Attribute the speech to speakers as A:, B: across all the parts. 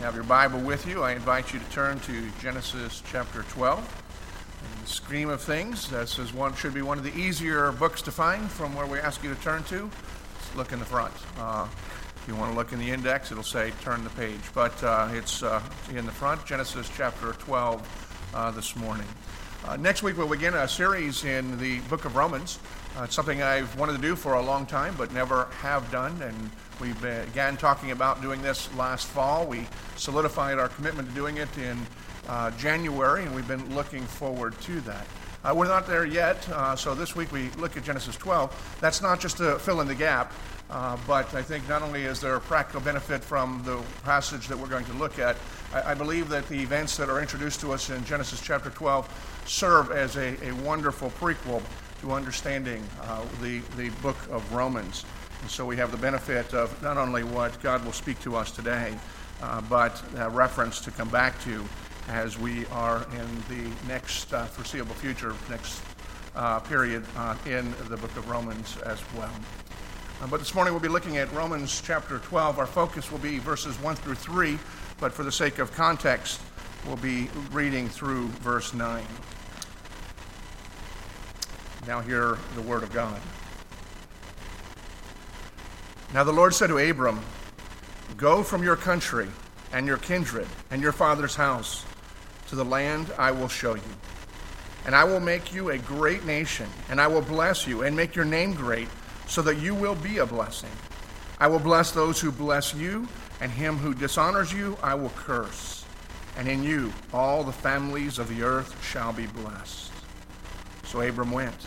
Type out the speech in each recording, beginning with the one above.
A: have your Bible with you, I invite you to turn to Genesis chapter 12. In the scheme of things, this is one should be one of the easier books to find from where we ask you to turn to. Let's look in the front. Uh, if you want to look in the index, it'll say turn the page, but uh, it's uh, in the front. Genesis chapter 12 uh, this morning. Uh, next week we'll begin a series in the book of Romans. Uh, it's something I've wanted to do for a long time, but never have done, and we began talking about doing this last fall. We solidified our commitment to doing it in uh, January, and we've been looking forward to that. Uh, we're not there yet, uh, so this week we look at Genesis 12. That's not just to fill in the gap, uh, but I think not only is there a practical benefit from the passage that we're going to look at, I, I believe that the events that are introduced to us in Genesis chapter 12 serve as a, a wonderful prequel to understanding uh, the, the book of Romans. And so we have the benefit of not only what God will speak to us today, uh, but a reference to come back to as we are in the next uh, foreseeable future, next uh, period uh, in the book of Romans as well. Uh, but this morning we'll be looking at Romans chapter 12. Our focus will be verses 1 through 3, but for the sake of context, we'll be reading through verse 9. Now, hear the word of God. Now the Lord said to Abram, Go from your country and your kindred and your father's house to the land I will show you. And I will make you a great nation, and I will bless you and make your name great, so that you will be a blessing. I will bless those who bless you, and him who dishonors you I will curse. And in you all the families of the earth shall be blessed. So Abram went,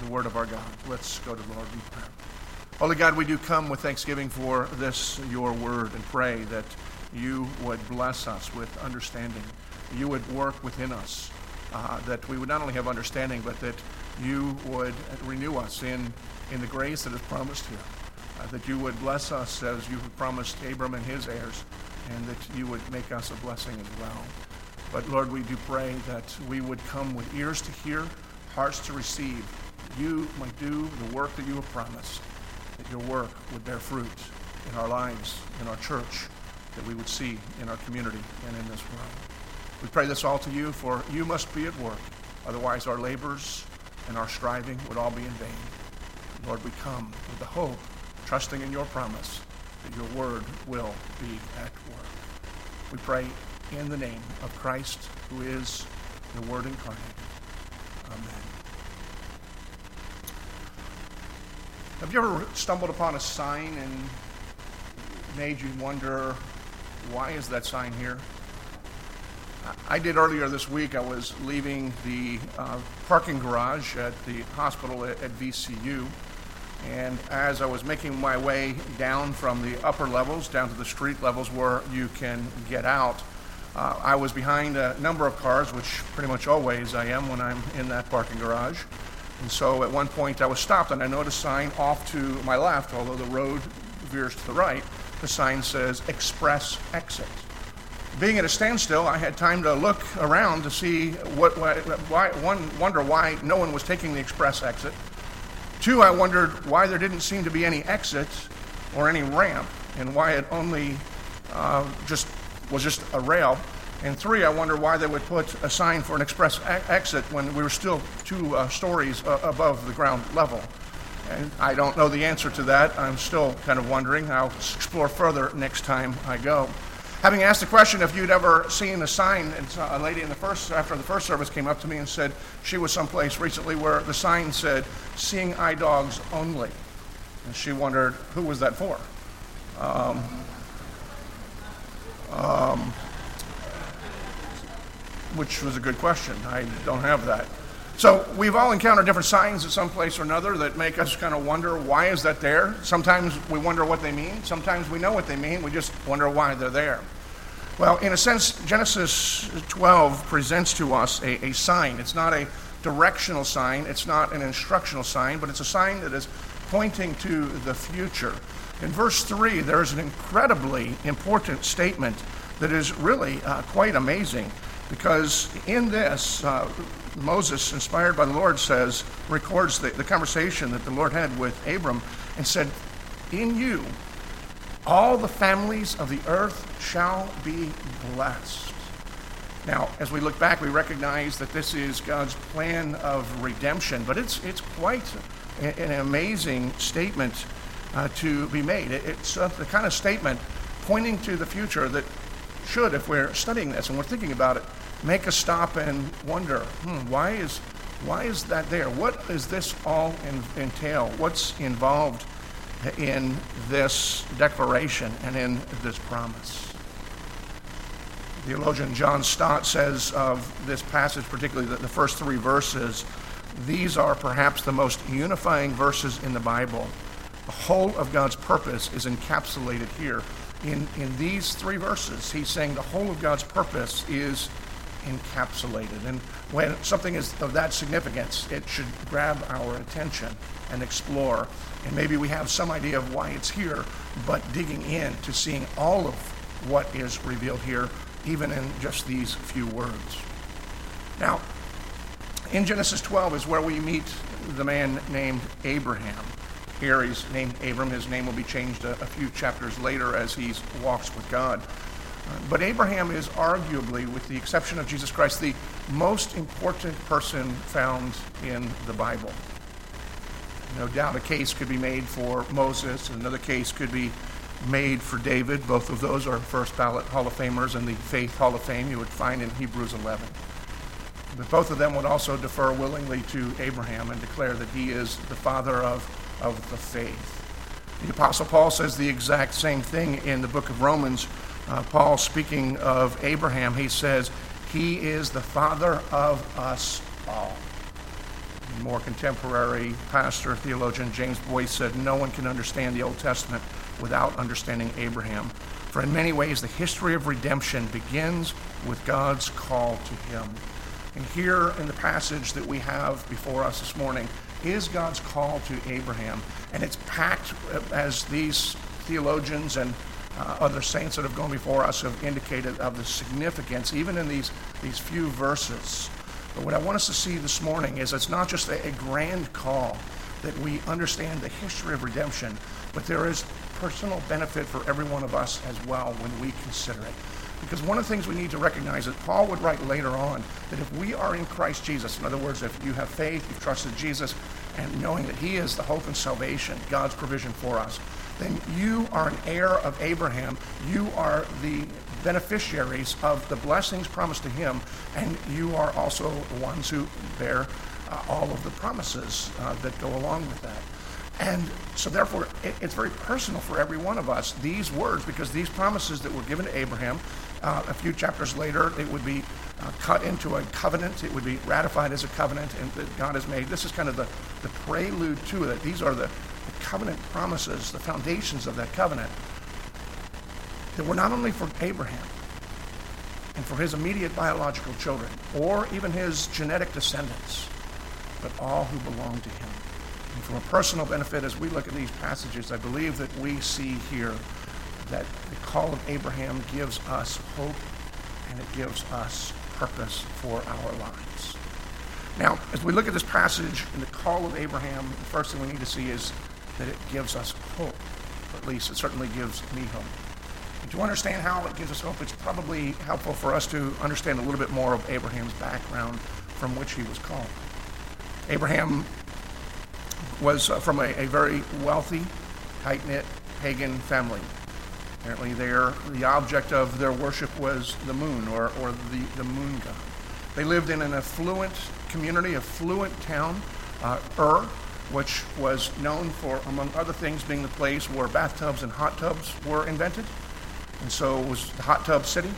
A: The word of our God. Let's go to the Lord in prayer. Holy God, we do come with thanksgiving for this, your word, and pray that you would bless us with understanding. You would work within us, uh, that we would not only have understanding, but that you would renew us in, in the grace that is promised here. Uh, that you would bless us as you have promised Abram and his heirs, and that you would make us a blessing as well. But Lord, we do pray that we would come with ears to hear, hearts to receive. You might do the work that you have promised that your work would bear fruit in our lives, in our church, that we would see in our community and in this world. We pray this all to you, for you must be at work. Otherwise, our labors and our striving would all be in vain. Lord, we come with the hope, trusting in your promise that your word will be at work. We pray in the name of Christ, who is the Word incarnate. Amen. Have you ever stumbled upon a sign and made you wonder, why is that sign here? I did earlier this week. I was leaving the uh, parking garage at the hospital at, at, VCU, and as I was making my way down from the upper levels down to the street levels where you can get out, uh, I was behind a number of cars, which pretty much always I am when I'm in that parking garage. And so at one point I was stopped and I noticed a sign off to my left, although the road veers to the right. The sign says express exit. Being at a standstill, I had time to look around to see what, why, one, wonder why no one was taking the express exit. Two, I wondered why there didn't seem to be any exit or any ramp and why it only uh, just was just a rail. And three, I wonder why they would put a sign for an express a- exit when we were still two uh, stories uh, above the ground level. And I don't know the answer to that. I'm still kind of wondering. I'll explore further next time I go. Having asked the question if you'd ever seen a sign, and a lady in the first after the first service came up to me and said she was someplace recently where the sign said "Seeing Eye Dogs Only," and she wondered who was that for. Um, um, which was a good question. I don't have that. So we've all encountered different signs at some place or another that make us kind of wonder why is that there. Sometimes we wonder what they mean. Sometimes we know what they mean. We just wonder why they're there. Well, in a sense, Genesis 12 presents to us a, a sign. It's not a directional sign. It's not an instructional sign, but it's a sign that is pointing to the future. In verse 3, there's an incredibly important statement that is really uh, quite amazing because in this, uh, Moses, inspired by the Lord, says, records the, the conversation that the Lord had with Abram and said, In you, all the families of the earth shall be blessed. Now, as we look back, we recognize that this is God's plan of redemption, but it's, it's quite an amazing statement uh, to be made. It's uh, the kind of statement pointing to the future that should, if we're studying this and we're thinking about it, make us stop and wonder, hmm, why is why is that there? What does this all in, entail? What's involved in this declaration and in this promise? Theologian John Stott says of this passage, particularly the, the first three verses, these are perhaps the most unifying verses in the Bible. The whole of God's purpose is encapsulated here. In, in these three verses, he's saying the whole of God's purpose is encapsulated. And when something is of that significance, it should grab our attention and explore. And maybe we have some idea of why it's here, but digging in to seeing all of what is revealed here, even in just these few words. Now, in Genesis 12 is where we meet the man named Abraham. Here he's named Abram. His name will be changed a, a few chapters later as he walks with God. But Abraham is arguably, with the exception of Jesus Christ, the most important person found in the Bible. No doubt a case could be made for Moses, another case could be made for David. Both of those are first ballot Hall of Famers in the Faith Hall of Fame you would find in Hebrews 11. But both of them would also defer willingly to Abraham and declare that he is the father of, of the faith. The Apostle Paul says the exact same thing in the book of Romans uh, Paul, speaking of Abraham, he says, He is the father of us all. More contemporary pastor, theologian James Boice said, No one can understand the Old Testament without understanding Abraham. For in many ways, the history of redemption begins with God's call to him. And here in the passage that we have before us this morning is God's call to Abraham. And it's packed, as these theologians and uh, other saints that have gone before us have indicated of the significance, even in these, these few verses. But what I want us to see this morning is it's not just a, a grand call that we understand the history of redemption, but there is personal benefit for every one of us as well when we consider it. Because one of the things we need to recognize is Paul would write later on that if we are in Christ Jesus, in other words, if you have faith, you've trusted Jesus, and knowing that He is the hope and salvation, God's provision for us, you are an heir of Abraham. You are the beneficiaries of the blessings promised to him, and you are also the ones who bear uh, all of the promises uh, that go along with that. And so, therefore, it, it's very personal for every one of us, these words, because these promises that were given to Abraham, uh, a few chapters later, it would be uh, cut into a covenant. It would be ratified as a covenant and that God has made. This is kind of the, the prelude to it. These are the covenant promises, the foundations of that covenant, that were not only for Abraham and for his immediate biological children, or even his genetic descendants, but all who belong to him. And from a personal benefit, as we look at these passages, I believe that we see here that the call of Abraham gives us hope and it gives us purpose for our lives. Now, as we look at this passage and the call of Abraham, the first thing we need to see is that it gives us hope. At least it certainly gives me hope. And to understand how it gives us hope, it's probably helpful for us to understand a little bit more of Abraham's background from which he was called. Abraham was uh, from a, a very wealthy, tight knit pagan family. Apparently, their, the object of their worship was the moon or, or the, the moon god. They lived in an affluent community, affluent town, uh, Ur, which was known for, among other things, being the place where bathtubs and hot tubs were invented. And so it was the hot tub city.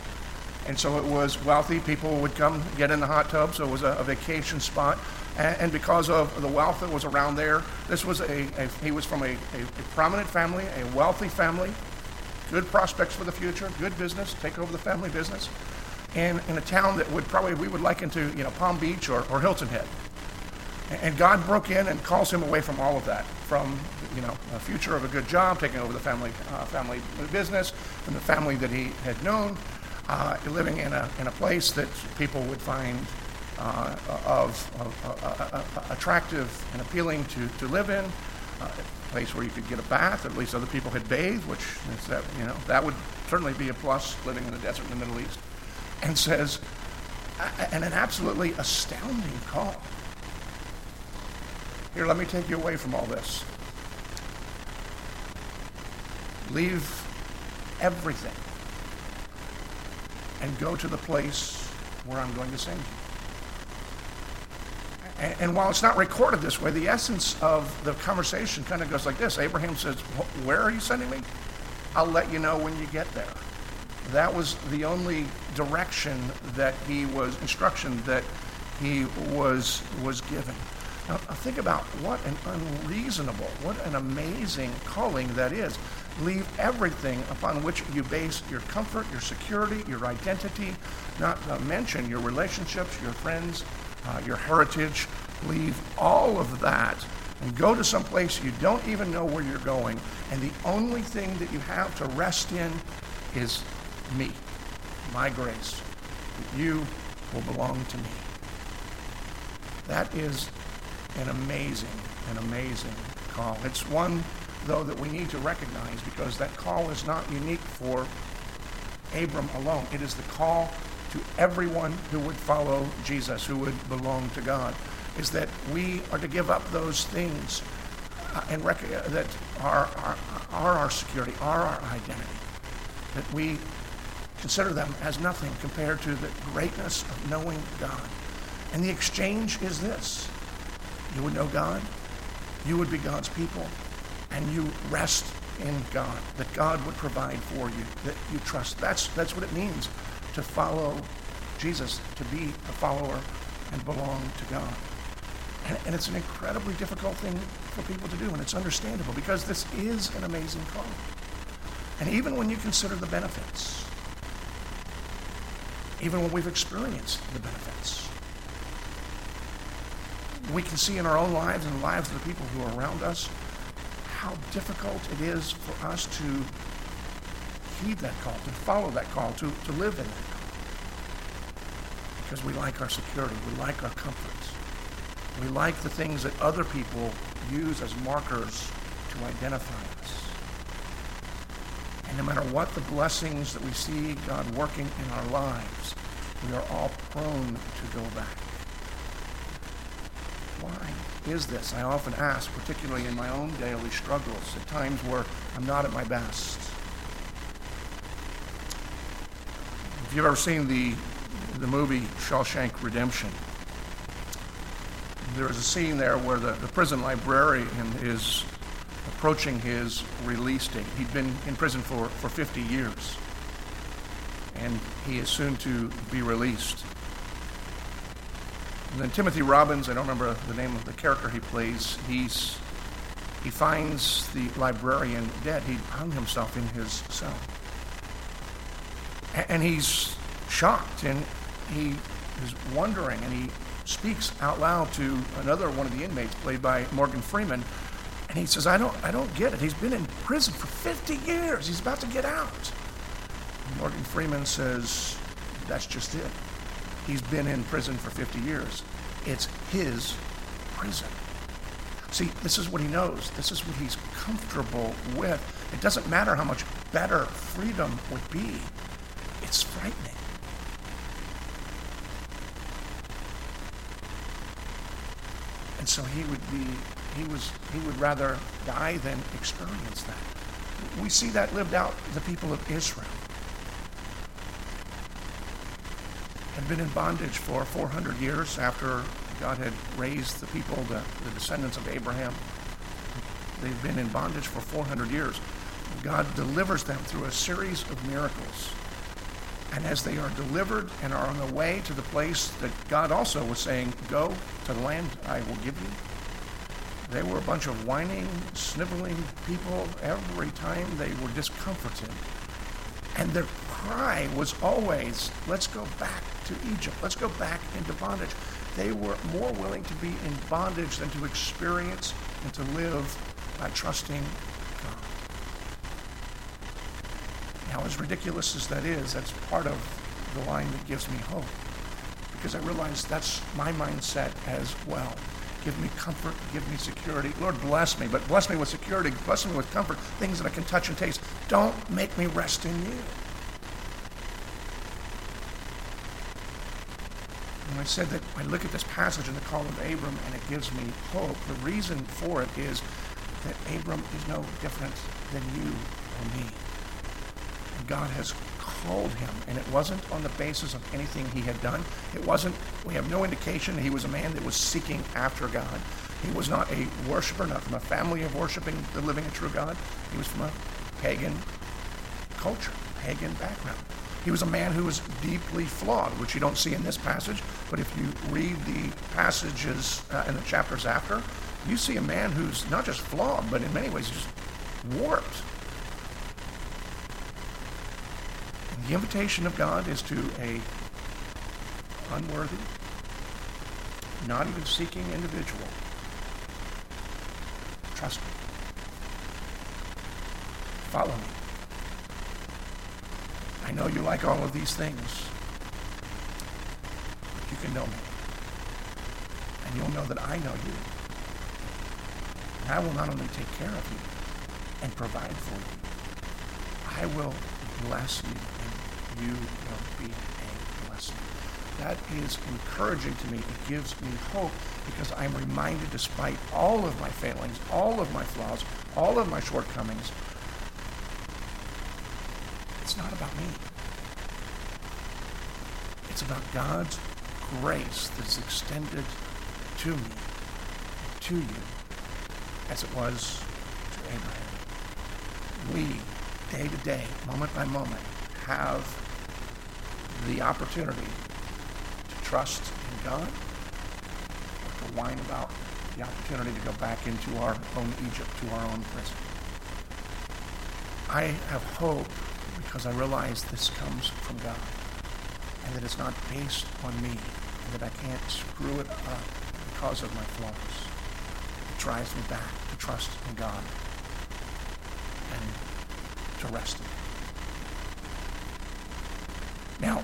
A: And so it was wealthy people would come get in the hot tub, so it was a, a vacation spot. And, and, because of the wealth that was around there, this was a, a he was from a, a, a prominent family, a wealthy family, good prospects for the future, good business, take over the family business, in, in a town that would probably we would liken to you know Palm Beach or, or Hilton Head. And God broke in and calls him away from all of that, from you know a future of a good job, taking over the family uh, family business, and the family that he had known, uh, living in a in a place that people would find uh, of, of uh, uh, uh, attractive and appealing to, to live in, a place where you could get a bath, at least other people had bathed, which is that you know that would certainly be a plus living in the desert in the Middle East, and says, and an absolutely astounding call. Here, let me take you away from all this. Leave everything and go to the place where I'm going to send you. And, and while it's not recorded this way, the essence of the conversation kind of goes like this Abraham says, Where are you sending me? I'll let you know when you get there. That was the only direction that he was, instruction that he was, was given. Now, think about what an unreasonable, what an amazing calling that is. Leave everything upon which you base your comfort, your security, your identity, not to mention your relationships, your friends, uh, your heritage. Leave all of that and go to some place you don't even know where you're going. And the only thing that you have to rest in is me, my grace. You will belong to me. That is an amazing, an amazing call. It's one, though, that we need to recognize because that call is not unique for Abram alone. It is the call to everyone who would follow Jesus, who would belong to God, is that we are to give up those things uh, and rec- that are, are, are our security, are our identity, that we consider them as nothing compared to the greatness of knowing God. And the exchange is this you would know God, you would be God's people, and you rest in God, that God would provide for you, that you trust. That's, that's what it means to follow Jesus, to be a follower and belong to God. And, and it's an incredibly difficult thing for people to do, and it's understandable because this is an amazing call. And even when you consider the benefits, even when we've experienced the benefits, we can see in our own lives and the lives of the people who are around us how difficult it is for us to heed that call, to follow that call, to, to live in that call. Because we like our security, we like our comforts, we like the things that other people use as markers to identify us. And no matter what the blessings that we see God working in our lives, we are all prone to go back. Is this? I often ask, particularly in my own daily struggles, at times where I'm not at my best. If you've ever seen the, the movie Shawshank Redemption, there is a scene there where the, the prison librarian is approaching his release date. He'd been in prison for, for 50 years, and he is soon to be released. And then Timothy Robbins, I don't remember the name of the character he plays, he's, he finds the librarian dead. He hung himself in his cell. And he's shocked and he is wondering and he speaks out loud to another one of the inmates played by Morgan Freeman. And he says, I don't, I don't get it. He's been in prison for 50 years. He's about to get out. Morgan Freeman says, That's just it. He's been in prison for 50 years. It's his prison. See, this is what he knows. This is what he's comfortable with. It doesn't matter how much better freedom would be. It's frightening. And so he would be he was he would rather die than experience that. we see that lived out the people of Israel. Had been in bondage for 400 years after God had raised the people, the, the descendants of Abraham. They've been in bondage for 400 years. God delivers them through a series of miracles. And as they are delivered and are on the way to the place that God also was saying, Go to the land I will give you, they were a bunch of whining, sniveling people every time they were discomforted. And their cry was always, let's go back to Egypt. Let's go back into bondage. They were more willing to be in bondage than to experience and to live by trusting God. Now, as ridiculous as that is, that's part of the line that gives me hope. Because I realize that's my mindset as well. Give me comfort, give me security. Lord, bless me, but bless me with security, bless me with comfort, things that I can touch and taste. Don't make me rest in you. I said that I look at this passage in the call of Abram and it gives me hope, the reason for it is that Abram is no different than you or me. God has called him, and it wasn't on the basis of anything he had done. It wasn't, we have no indication he was a man that was seeking after God. He was not a worshiper, not from a family of worshiping the living and true God. He was from a pagan culture, pagan background. He was a man who was deeply flawed, which you don't see in this passage, but if you read the passages uh, in the chapters after, you see a man who's not just flawed, but in many ways just warped The invitation of God is to a unworthy, not even seeking individual. Trust me. Follow me. Know you like all of these things, you can know me. And you'll know that I know you. And I will not only take care of you and provide for you, I will bless you and you will be a blessing. That is encouraging to me. It gives me hope because I'm reminded, despite all of my failings, all of my flaws, all of my shortcomings, it's not me. It's about God's grace that's extended to me, to you, as it was to Abraham. We, day to day, moment by moment, have the opportunity to trust in God or to whine about the opportunity to go back into our own Egypt, to our own prison. I have hope because I realize this comes from God and that it's not based on me and that I can't screw it up because of my flaws. It drives me back to trust in God and to rest in Him. Now,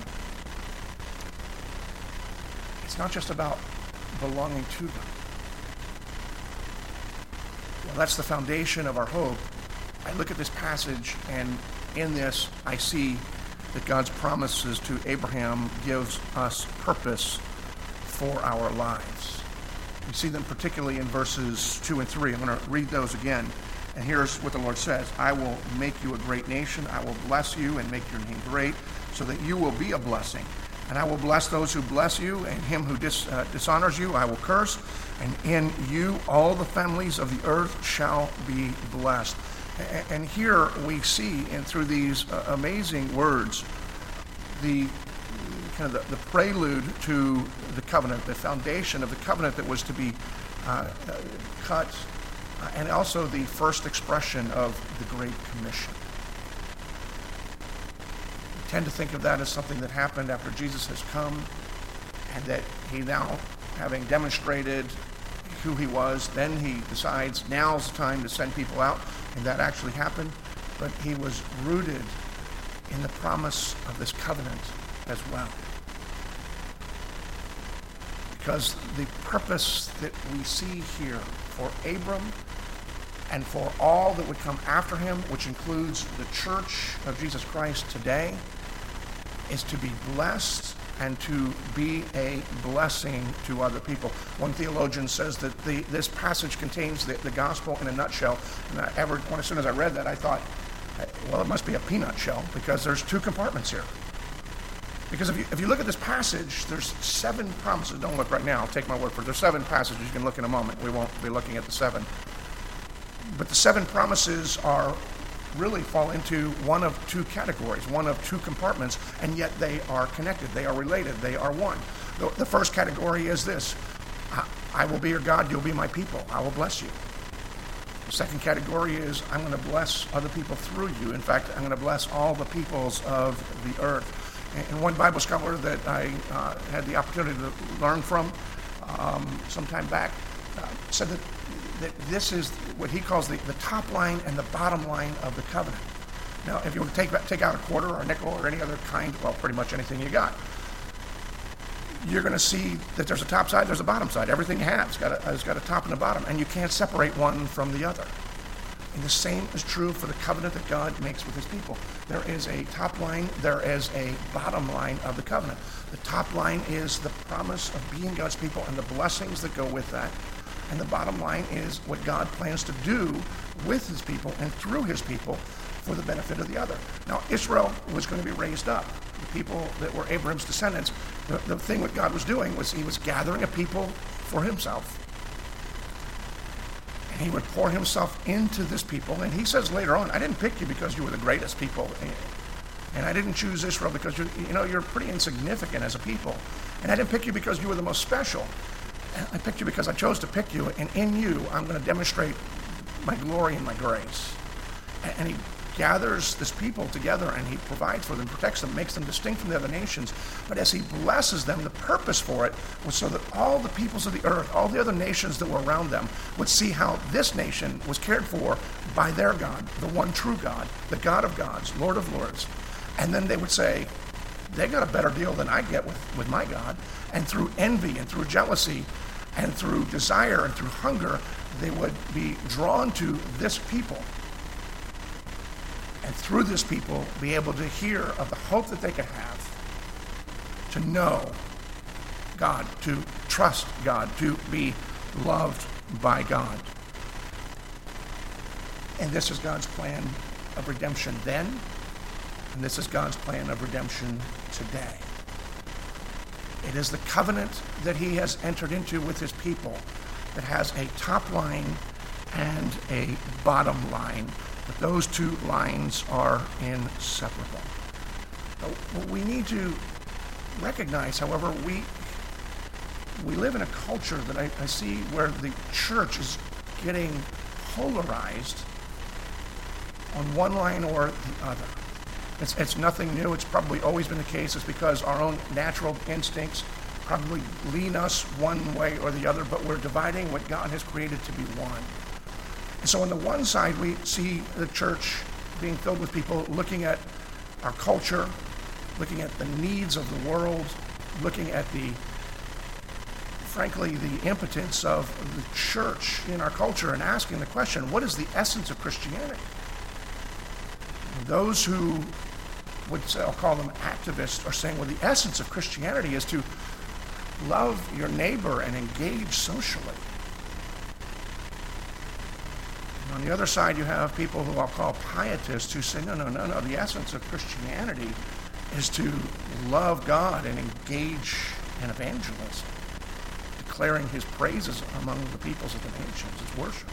A: it's not just about belonging to God. Well, that's the foundation of our hope. I look at this passage, and in this, I see that God's promises to Abraham gives us purpose for our lives. We see them particularly in verses 2 and 3. I'm going to read those again. And here's what the Lord says I will make you a great nation. I will bless you and make your name great so that you will be a blessing. And I will bless those who bless you, and him who dis, uh, dishonors you I will curse. And in you all the families of the earth shall be blessed. And here we see, and through these uh, amazing words, the kind of the, the, prelude to the covenant, the foundation of the covenant that was to be uh, cut, uh, and also the first expression of the Great Commission. We tend to think of that as something that happened after Jesus has come and that he now, having demonstrated who he was, then he decides now's the time to send people out, and that actually happened. But he was rooted in the promise of this covenant as well. Because the purpose that we see here for Abram and for all that would come after him, which includes the church of Jesus Christ today, is to be blessed and to be a blessing to other people. One theologian says that the, this passage contains the, the gospel in a nutshell. And I ever, as soon as I read that, I thought, Well, it must be a peanut shell because there's two compartments here. Because if you, if you look at this passage, there's seven promises. Don't look right now. I'll take my word for it. There's seven passages. You can look in a moment. We won't be looking at the seven. But the seven promises are really fall into one of two categories, one of two compartments, and yet they are connected. They are related. They are one. The, the first category is this I, I will be your God. You'll be my people. I will bless you. The second category is I'm going to bless other people through you. In fact, I'm going to bless all the peoples of the earth. And one Bible scholar that I uh, had the opportunity to learn from um, some time back uh, said that, that this is what he calls the, the top line and the bottom line of the covenant. Now, if you want to take, take out a quarter or a nickel or any other kind, well, pretty much anything you got, you're going to see that there's a top side, there's a bottom side. Everything you have has got, a, has got a top and a bottom, and you can't separate one from the other. And the same is true for the covenant that God makes with his people. There is a top line, there is a bottom line of the covenant. The top line is the promise of being God's people and the blessings that go with that. And the bottom line is what God plans to do with his people and through his people for the benefit of the other. Now, Israel was going to be raised up. The people that were Abraham's descendants, the, the thing that God was doing was he was gathering a people for himself And he would pour himself into this people. And he says later on, I didn't pick you because you were the greatest people. Eh, and I didn't choose Israel because you know, you're pretty insignificant as a people. And I didn't pick you because you were the most special. I picked you because I chose to pick you. And in you, I'm going to demonstrate my glory and my grace. And he gathers this people together and he provides for them, protects them, makes them distinct from the other nations. But as he blesses them, the purpose for it was so that all the peoples of the earth, all the other nations that were around them, would see how this nation was cared for by their God, the one true God, the God of gods, Lord of lords. And then they would say, they got a better deal than I get with, with my God. And through envy and through jealousy and through desire and through hunger, they would be drawn to this people and through this people be able to hear of the hope that they could have to know God, to trust God, to be loved by God. And this is God's plan of redemption then, and this is God's plan of redemption today. It is the covenant that he has entered into with his people that has a top line and a bottom line but those two lines are inseparable. What we need to recognize, however, we we live in a culture that I, I see where the church is getting polarized on one line or the other. It's, it's nothing new. It's probably always been the case. It's because our own natural instincts probably lean us one way or the other, but we're dividing what God has created to be one. And so on the one side, we see the church being filled with people looking at our culture, looking at the needs of the world, looking at the, frankly, the impotence of the church in our culture and asking the question, what is the essence of Christianity? Those who would say, I'll call them activists, are saying, well, the essence of Christianity is to love your neighbor and engage socially. On the other side, you have people who I'll call pietists who say, no, no, no, no. The essence of Christianity is to love God and engage in evangelism, declaring his praises among the peoples of the nations. It's worship.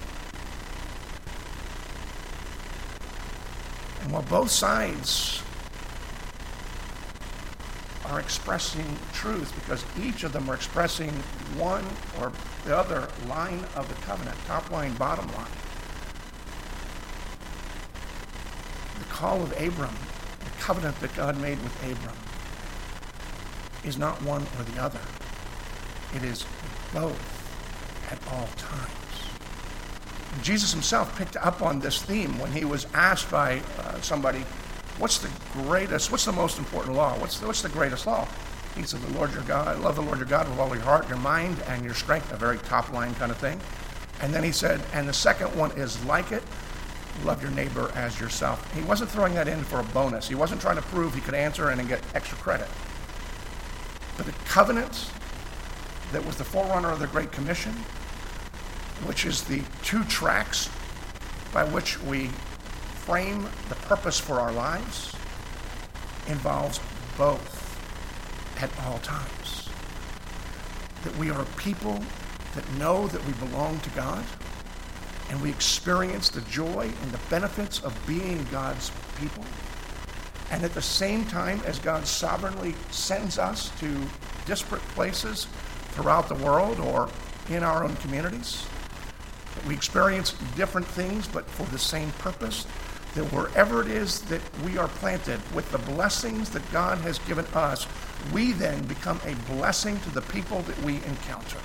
A: And while both sides are expressing truth because each of them are expressing one or the other line of the covenant, top line, bottom line. The call of Abram, the covenant that God made with Abram, is not one or the other. It is both at all times. Jesus himself picked up on this theme when he was asked by uh, somebody, What's the greatest, what's the most important law? What's the, what's the greatest law? He said, The Lord your God, love the Lord your God with all your heart, your mind, and your strength, a very top line kind of thing. And then he said, And the second one is like it love your neighbor as yourself. He wasn't throwing that in for a bonus. He wasn't trying to prove he could answer and get extra credit. But the covenant that was the forerunner of the Great Commission, which is the two tracks by which we frame the purpose for our lives involves both at all times. That we are a people that know that we belong to God and we experience the joy and the benefits of being God's people. And at the same time, as God sovereignly sends us to disparate places throughout the world or in our own communities, we experience different things, but for the same purpose. That wherever it is that we are planted with the blessings that God has given us, we then become a blessing to the people that we encounter.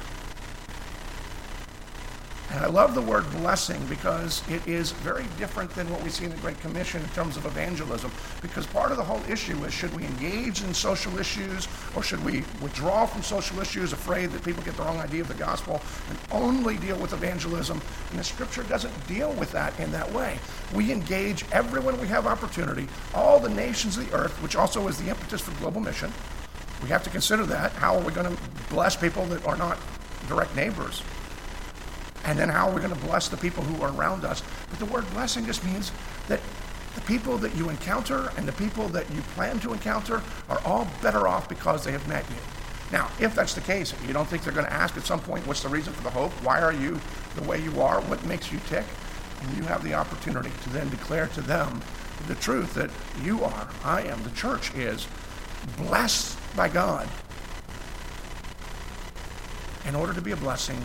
A: And I love the word blessing because it is very different than what we see in the Great Commission in terms of evangelism. Because part of the whole issue is should we engage in social issues or should we withdraw from social issues afraid that people get the wrong idea of the gospel and only deal with evangelism? And the scripture doesn't deal with that in that way. We engage everyone we have opportunity, all the nations of the earth, which also is the impetus for global mission. We have to consider that. How are we going to bless people that are not direct neighbors? And then how are we going to bless the people who are around us? But the word blessing just means that the people that you encounter and the people that you plan to encounter are all better off because they have met you. Now, if that's the case, you don't think they're going to ask at some point, what's the reason for the hope? Why are you the way you are? What makes you tick? And you have the opportunity to then declare to them the truth that you are, I am, the church is blessed by God in order to be a blessing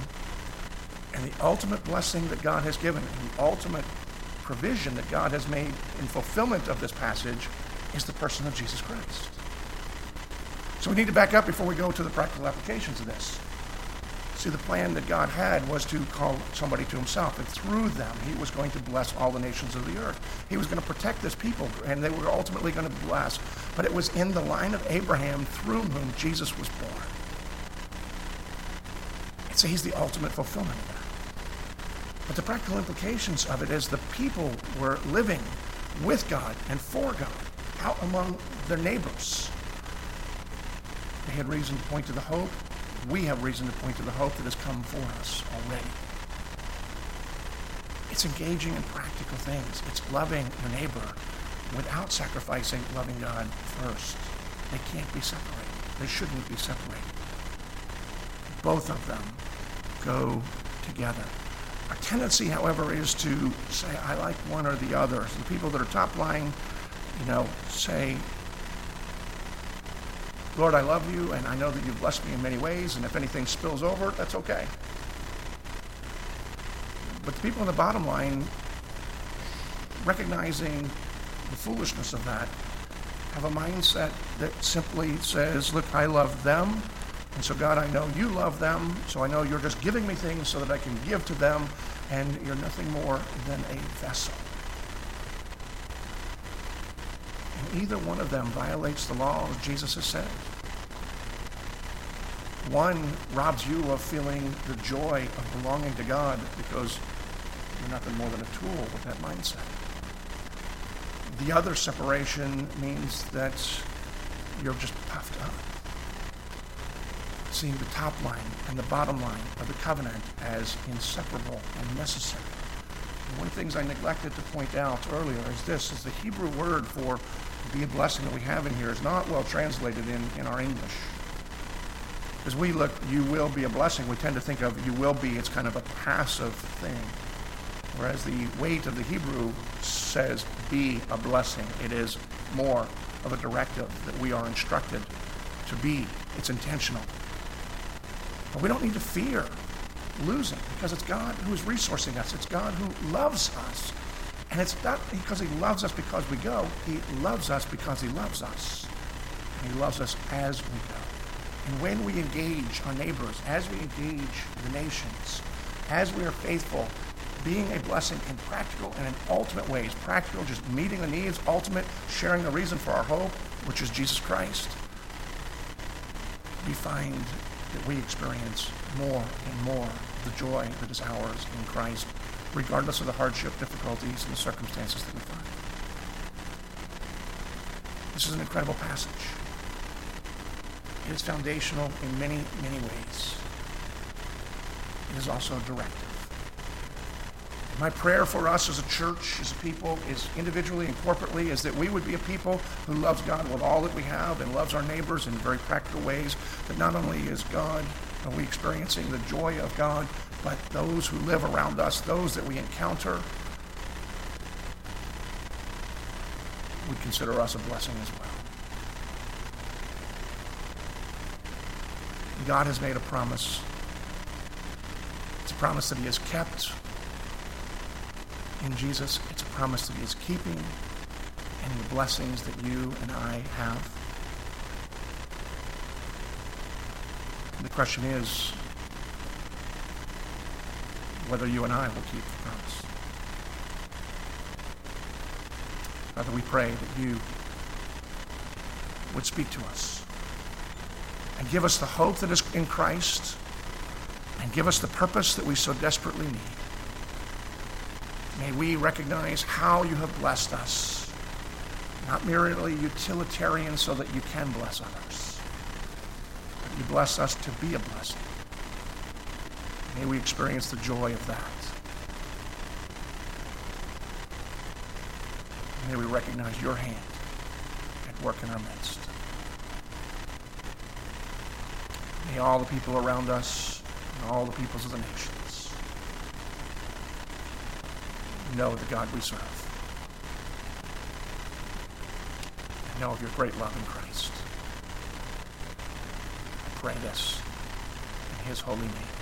A: and the ultimate blessing that God has given, and the ultimate provision that God has made in fulfillment of this passage is the person of Jesus Christ. So we need to back up before we go to the practical applications of this. See, the plan that God had was to call somebody to himself, and through them, he was going to bless all the nations of the earth. He was going to protect this people, and they were ultimately going to bless. But it was in the line of Abraham through whom Jesus was born. So he's the ultimate fulfillment of that. But the practical implications of it is the people were living with God and for God out among their neighbors. They had reason to point to the hope. We have reason to point to the hope that has come for us already. It's engaging in practical things. It's loving your neighbor without sacrificing loving God first. They can't be separated. They shouldn't be separated. Both of them go together. Our tendency, however, is to say, I like one or the other. The people that are top line, you know, say, Lord, I love you, and I know that you've blessed me in many ways, and if anything spills over, that's okay. But the people in the bottom line, recognizing the foolishness of that, have a mindset that simply says, Look, I love them, and so, God, I know you love them, so I know you're just giving me things so that I can give to them, and you're nothing more than a vessel. And either one of them violates the law, as Jesus has said. One robs you of feeling the joy of belonging to God because you're nothing more than a tool with that mindset. The other separation means that you're just puffed up seeing the top line and the bottom line of the covenant as inseparable and necessary. And one of the things I neglected to point out earlier is this, is the Hebrew word for be a blessing that we have in here is not well translated in, in our English. As we look, you will be a blessing, we tend to think of you will be, it's kind of a passive thing. Whereas the weight of the Hebrew says be a blessing. It is more of a directive that we are instructed to be. It's intentional. But we don't need to fear losing because it's God who is resourcing us. It's God who loves us. And it's not because he loves us because we go. He loves us because he loves us. And he loves us as we go. And when we engage our neighbors, as we engage the nations, as we are faithful, being a blessing in practical and in ultimate ways, practical, just meeting the needs, ultimate, sharing the reason for our hope, which is Jesus Christ, we find that we experience more and more the joy that is ours in Christ, regardless of the hardship, difficulties, and the circumstances that we find. This is an incredible passage. It is foundational in many, many ways. It is also directive. My prayer for us as a church, as a people, is individually and corporately, is that we would be a people who loves God with all that we have and loves our neighbors in very practical ways. That not only is God, are we experiencing the joy of God, but those who live around us, those that we encounter, would consider us a blessing as well. God has made a promise. It's a promise that He has kept in Jesus. It's a promise that He is keeping and the blessings that you and I have. And the question is whether you and I will keep the promise. Father, we pray that you would speak to us and give us the hope that is in Christ and give us the purpose that we so desperately need. May we recognize how you have blessed us, not merely utilitarian so that you can bless others, but you bless us to be a blessing. May we experience the joy of that. May we recognize your hand at work in our midst. May all the people around us and all the peoples of the nations know the God we serve. And know of your great love in Christ. I pray this in his holy name.